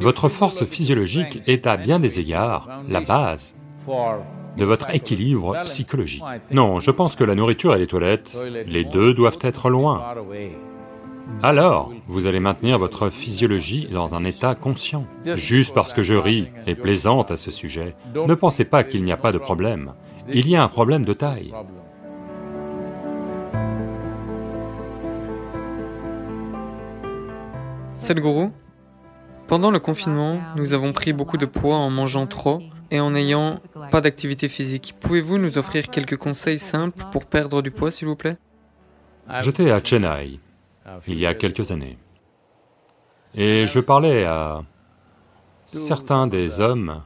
Votre force physiologique est à bien des égards la base de votre équilibre psychologique. Non, je pense que la nourriture et les toilettes, les deux doivent être loin. Alors, vous allez maintenir votre physiologie dans un état conscient. Juste parce que je ris et plaisante à ce sujet, ne pensez pas qu'il n'y a pas de problème. Il y a un problème de taille. Sadhguru, pendant le confinement, nous avons pris beaucoup de poids en mangeant trop et en n'ayant pas d'activité physique. Pouvez-vous nous offrir quelques conseils simples pour perdre du poids, s'il vous plaît? J'étais à Chennai il y a quelques années et je parlais à certains des hommes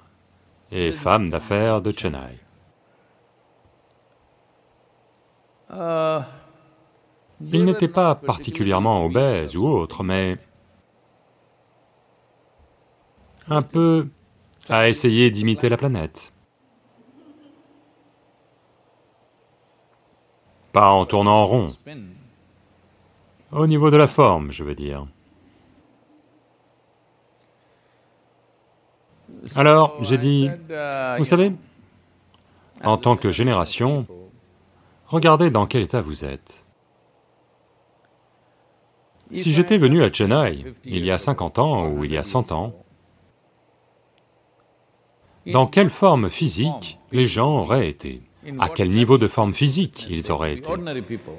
et femmes d'affaires de Chennai. Ils n'étaient pas particulièrement obèses ou autres, mais un peu à essayer d'imiter la planète. Pas en tournant en rond. Au niveau de la forme, je veux dire. Alors, j'ai dit, vous savez, en tant que génération, regardez dans quel état vous êtes. Si j'étais venu à Chennai il y a 50 ans ou il y a 100 ans, dans quelle forme physique les gens auraient été? À quel niveau de forme physique ils auraient été?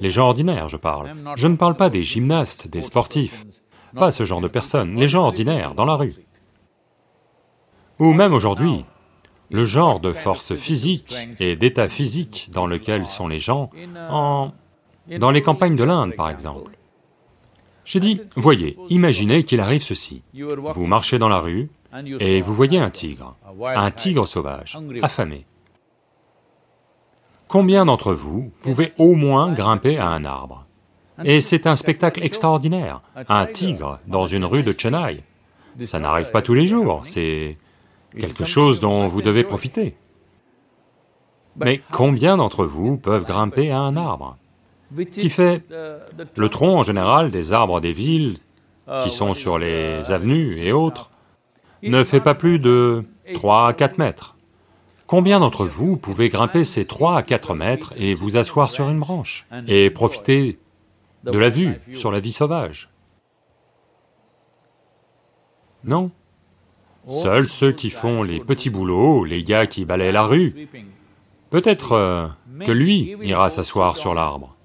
Les gens ordinaires, je parle. Je ne parle pas des gymnastes, des sportifs, pas ce genre de personnes, les gens ordinaires, dans la rue. Ou même aujourd'hui, le genre de force physique et d'état physique dans lequel sont les gens en... dans les campagnes de l'Inde, par exemple. J'ai dit, voyez, imaginez qu'il arrive ceci. Vous marchez dans la rue, et vous voyez un tigre, un tigre sauvage, affamé. Combien d'entre vous pouvez au moins grimper à un arbre? Et c'est un spectacle extraordinaire, un tigre dans une rue de Chennai. Ça n'arrive pas tous les jours, c'est quelque chose dont vous devez profiter. Mais combien d'entre vous peuvent grimper à un arbre? Qui fait le tronc en général des arbres des villes qui sont sur les avenues et autres, ne fait pas plus de 3 à 4 mètres. Combien d'entre vous pouvez grimper ces 3 à 4 mètres et vous asseoir sur une branche et profiter de la vue sur la vie sauvage? Non. Seuls ceux qui font les petits boulots, les gars qui balaient la rue, peut-être euh, que lui ira s'asseoir sur l'arbre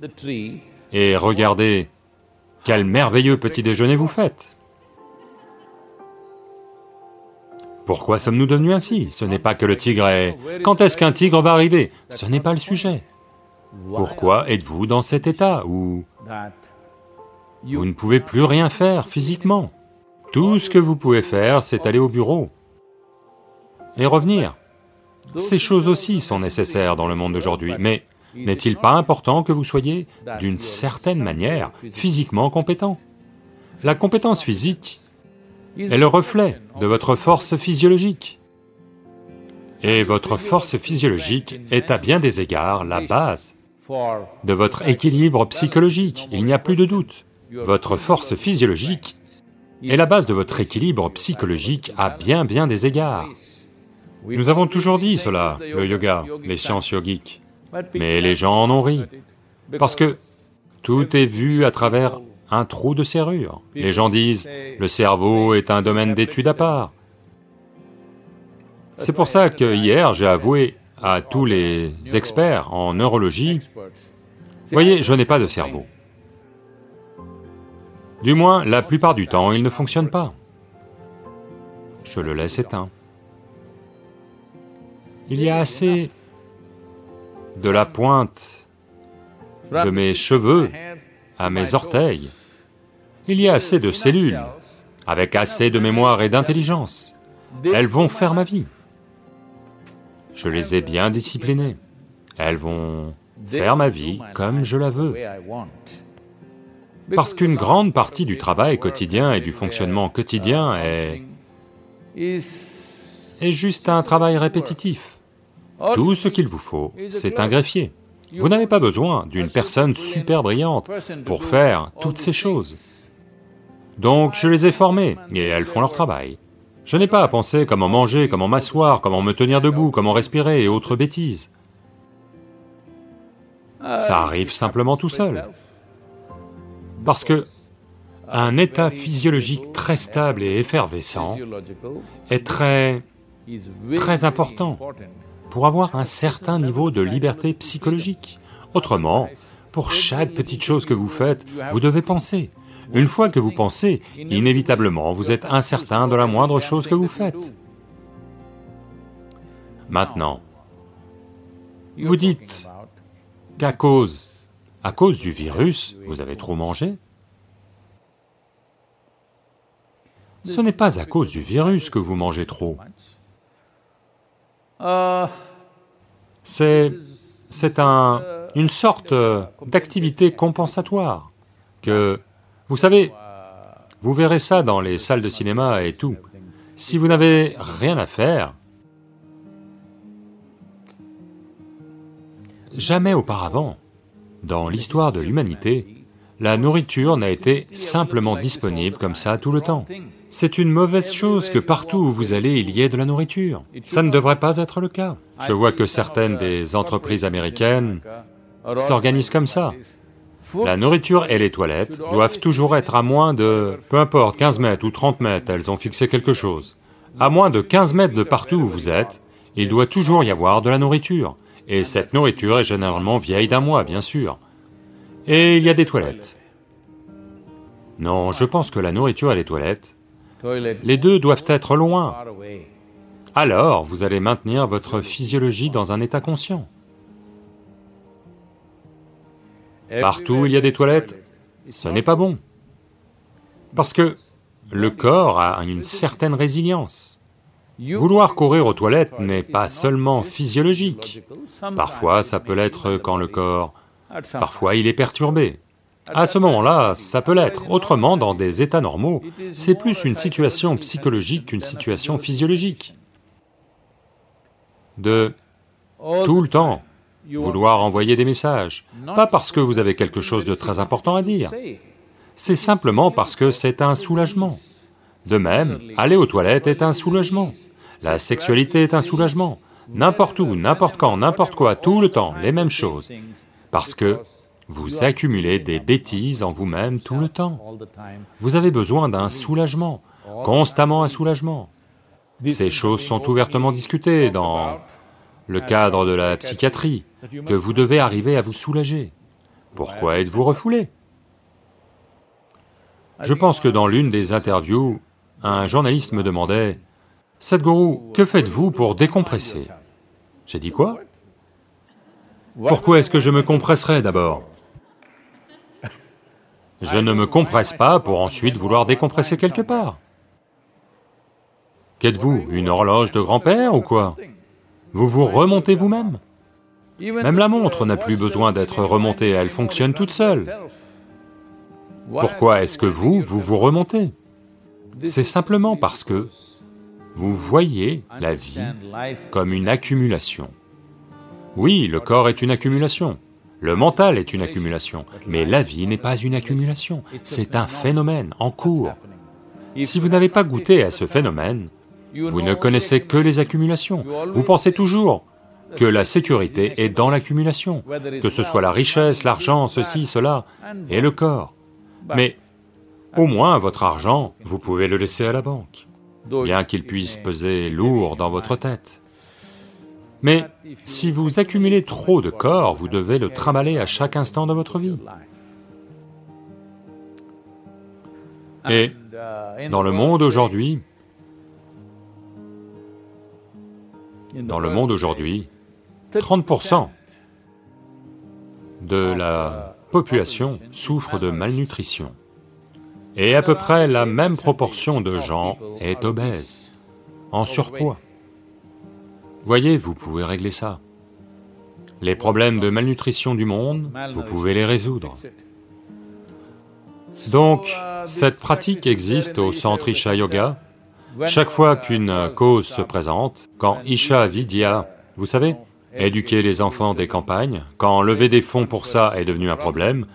et regardez quel merveilleux petit déjeuner vous faites. Pourquoi sommes-nous devenus ainsi Ce n'est pas que le tigre est... Quand est-ce qu'un tigre va arriver Ce n'est pas le sujet. Pourquoi êtes-vous dans cet état où vous ne pouvez plus rien faire physiquement Tout ce que vous pouvez faire, c'est aller au bureau et revenir. Ces choses aussi sont nécessaires dans le monde d'aujourd'hui, mais n'est-il pas important que vous soyez, d'une certaine manière, physiquement compétent? La compétence physique est le reflet de votre force physiologique. Et votre force physiologique est à bien des égards la base de votre équilibre psychologique, il n'y a plus de doute. Votre force physiologique est la base de votre équilibre psychologique à bien bien des égards. Nous avons toujours dit cela, le yoga, les sciences yogiques, mais les gens en ont ri, parce que tout est vu à travers un trou de serrure. Les gens disent, le cerveau est un domaine d'étude à part. C'est pour ça que hier, j'ai avoué à tous les experts en neurologie, voyez, je n'ai pas de cerveau. Du moins, la plupart du temps, il ne fonctionne pas. Je le laisse éteint. Il y a assez de la pointe de mes cheveux à mes orteils. Il y a assez de cellules, avec assez de mémoire et d'intelligence. Elles vont faire ma vie. Je les ai bien disciplinées. Elles vont faire ma vie comme je la veux. Parce qu'une grande partie du travail quotidien et du fonctionnement quotidien est... juste un travail répétitif. Tout ce qu'il vous faut, c'est un greffier. Vous n'avez pas besoin d'une personne super brillante pour faire toutes ces choses. Donc je les ai formées, et elles font leur travail. Je n'ai pas à penser comment manger, comment m'asseoir, comment me tenir debout, comment respirer et autres bêtises. Ça arrive simplement tout seul. Parce que un état physiologique très stable et effervescent est très, très important pour avoir un certain niveau de liberté psychologique. Autrement, pour chaque petite chose que vous faites, vous devez penser. Une fois que vous pensez, inévitablement, vous êtes incertain de la moindre chose que vous faites. Maintenant, vous dites qu'à cause, à cause du virus, vous avez trop mangé Ce n'est pas à cause du virus que vous mangez trop. C'est... c'est un... une sorte d'activité compensatoire que... Vous savez, vous verrez ça dans les salles de cinéma et tout. Si vous n'avez rien à faire, jamais auparavant, dans l'histoire de l'humanité, la nourriture n'a été simplement disponible comme ça tout le temps. C'est une mauvaise chose que partout où vous allez, il y ait de la nourriture. Ça ne devrait pas être le cas. Je vois que certaines des entreprises américaines s'organisent comme ça. La nourriture et les toilettes doivent toujours être à moins de... peu importe, 15 mètres ou 30 mètres, elles ont fixé quelque chose. À moins de 15 mètres de partout où vous êtes, il doit toujours y avoir de la nourriture. Et cette nourriture est généralement vieille d'un mois, bien sûr. Et il y a des toilettes. Non, je pense que la nourriture et les toilettes, les deux doivent être loin. Alors, vous allez maintenir votre physiologie dans un état conscient. Partout où il y a des toilettes, ce n'est pas bon. Parce que le corps a une certaine résilience. Vouloir courir aux toilettes n'est pas seulement physiologique. Parfois, ça peut l'être quand le corps... Parfois, il est perturbé. À ce moment-là, ça peut l'être. Autrement, dans des états normaux, c'est plus une situation psychologique qu'une situation physiologique. De tout le temps vouloir envoyer des messages, pas parce que vous avez quelque chose de très important à dire, c'est simplement parce que c'est un soulagement. De même, aller aux toilettes est un soulagement, la sexualité est un soulagement, n'importe où, n'importe quand, n'importe quoi, tout le temps, les mêmes choses, parce que vous accumulez des bêtises en vous-même tout le temps. Vous avez besoin d'un soulagement, constamment un soulagement. Ces choses sont ouvertement discutées dans le cadre de la psychiatrie, que vous devez arriver à vous soulager. Pourquoi êtes-vous refoulé? Je pense que dans l'une des interviews, un journaliste me demandait, « Sadhguru, que faites-vous pour décompresser ?» J'ai dit quoi? Pourquoi est-ce que je me compresserais d'abord? Je ne me compresse pas pour ensuite vouloir décompresser quelque part. Qu'êtes-vous, une horloge de grand-père ou quoi? Vous vous remontez vous-même? Même la montre n'a plus besoin d'être remontée, elle fonctionne toute seule. Pourquoi est-ce que vous, vous vous remontez? C'est simplement parce que vous voyez la vie comme une accumulation. Oui, le corps est une accumulation, le mental est une accumulation, mais la vie n'est pas une accumulation, c'est un phénomène en cours. Si vous n'avez pas goûté à ce phénomène, vous ne connaissez que les accumulations. Vous pensez toujours que la sécurité est dans l'accumulation, que ce soit la richesse, l'argent, ceci, cela, et le corps. Mais au moins votre argent, vous pouvez le laisser à la banque, bien qu'il puisse peser lourd dans votre tête. Mais si vous accumulez trop de corps, vous devez le trimballer à chaque instant de votre vie. Et dans le monde aujourd'hui, dans le monde aujourd'hui, 30% de la population souffre de malnutrition. Et à peu près la même proportion de gens est obèse, en surpoids. Voyez, vous pouvez régler ça. Les problèmes de malnutrition du monde, vous pouvez les résoudre. Donc, cette pratique existe au centre Isha Yoga. Chaque fois qu'une cause se présente, quand Isha Vidya, vous savez, éduquer les enfants des campagnes, quand lever des fonds pour ça est devenu un problème,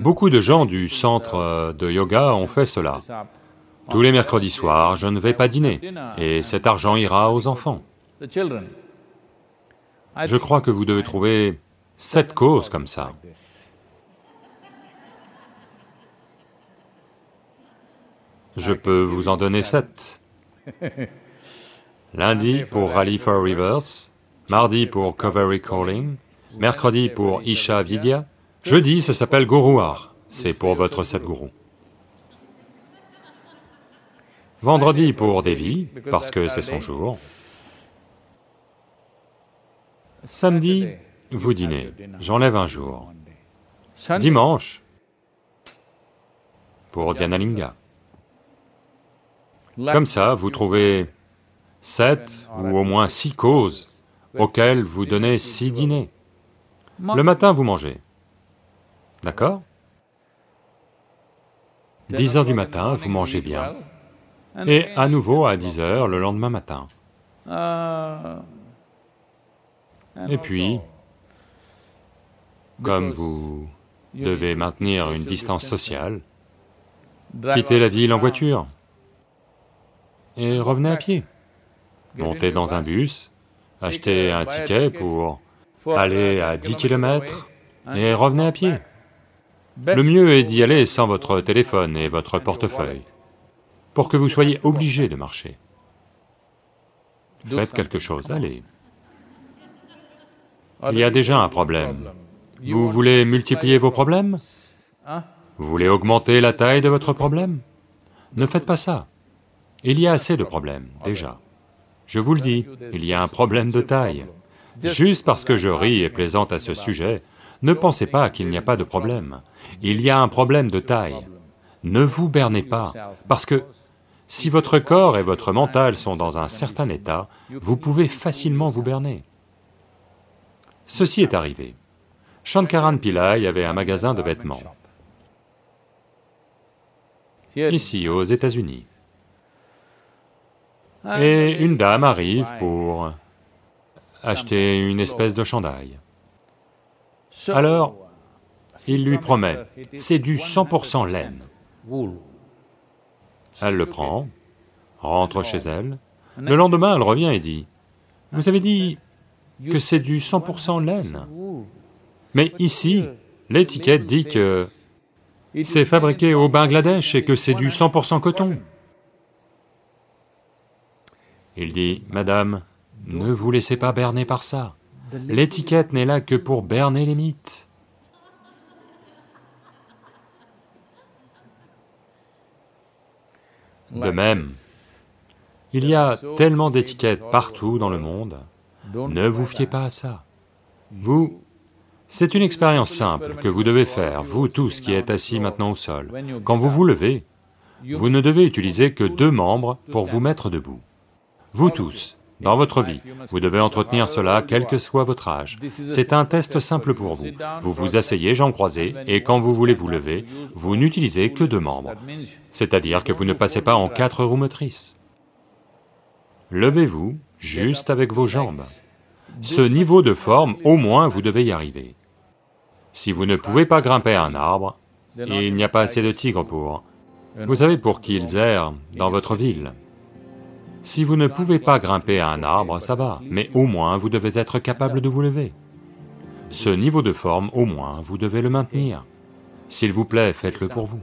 beaucoup de gens du centre de yoga ont fait cela. Tous les mercredis soirs, je ne vais pas dîner, et cet argent ira aux enfants. Je crois que vous devez trouver sept causes comme ça. Je peux vous en donner sept. Lundi pour Rally for Rivers, mardi pour Covery Calling, mercredi pour Isha Vidya, jeudi ça s'appelle Guruar, c'est pour votre Sadguru. Vendredi pour Devi, parce que c'est son jour. Samedi, vous dînez, j'enlève un jour. Dimanche, pour Dhyanalinga. Comme ça, vous trouvez sept ou au moins six causes auxquelles vous donnez six dîners. Le matin, vous mangez. D'accord 10 heures du matin, vous mangez bien, et à nouveau à 10 heures le lendemain matin. Et puis, comme vous devez maintenir une distance sociale, quittez la ville en voiture et revenez à pied. Montez dans un bus, achetez un ticket pour aller à 10 km et revenez à pied. Le mieux est d'y aller sans votre téléphone et votre portefeuille, pour que vous soyez obligé de marcher. Faites quelque chose, allez. Il y a déjà un problème. Vous voulez multiplier vos problèmes? Vous voulez augmenter la taille de votre problème? Ne faites pas ça. Il y a assez de problèmes, déjà. Je vous le dis, il y a un problème de taille. Juste parce que je ris et plaisante à ce sujet, ne pensez pas qu'il n'y a pas de problème. Il y a un problème de taille. Ne vous bernez pas, parce que si votre corps et votre mental sont dans un certain état, vous pouvez facilement vous berner. Ceci est arrivé. Shankaran Pillai avait un magasin de vêtements, ici aux États-Unis. Et une dame arrive pour acheter une espèce de chandail. Alors, il lui promet, c'est du 100% laine. Elle le prend, rentre chez elle, le lendemain elle revient et dit, vous avez dit que c'est du 100% laine. Mais ici, l'étiquette dit que c'est fabriqué au Bangladesh et que c'est du 100% coton. Il dit, Madame, ne vous laissez pas berner par ça. L'étiquette n'est là que pour berner les mythes. De même, il y a tellement d'étiquettes partout dans le monde, ne vous fiez pas à ça. Vous, c'est une expérience simple que vous devez faire, vous tous qui êtes assis maintenant au sol. Quand vous vous levez, vous ne devez utiliser que deux membres pour vous mettre debout. Vous tous, dans votre vie, vous devez entretenir cela quel que soit votre âge. C'est un test simple pour vous. Vous vous asseyez jambes croisées et quand vous voulez vous lever, vous n'utilisez que deux membres, c'est-à-dire que vous ne passez pas en quatre roues motrices. Levez-vous juste avec vos jambes. Ce niveau de forme, au moins, vous devez y arriver. Si vous ne pouvez pas grimper à un arbre, il n'y a pas assez de tigres pour... Vous savez pour qu'ils errent dans votre ville. Si vous ne pouvez pas grimper à un arbre, ça va, mais au moins vous devez être capable de vous lever. Ce niveau de forme, au moins, vous devez le maintenir. S'il vous plaît, faites-le pour vous.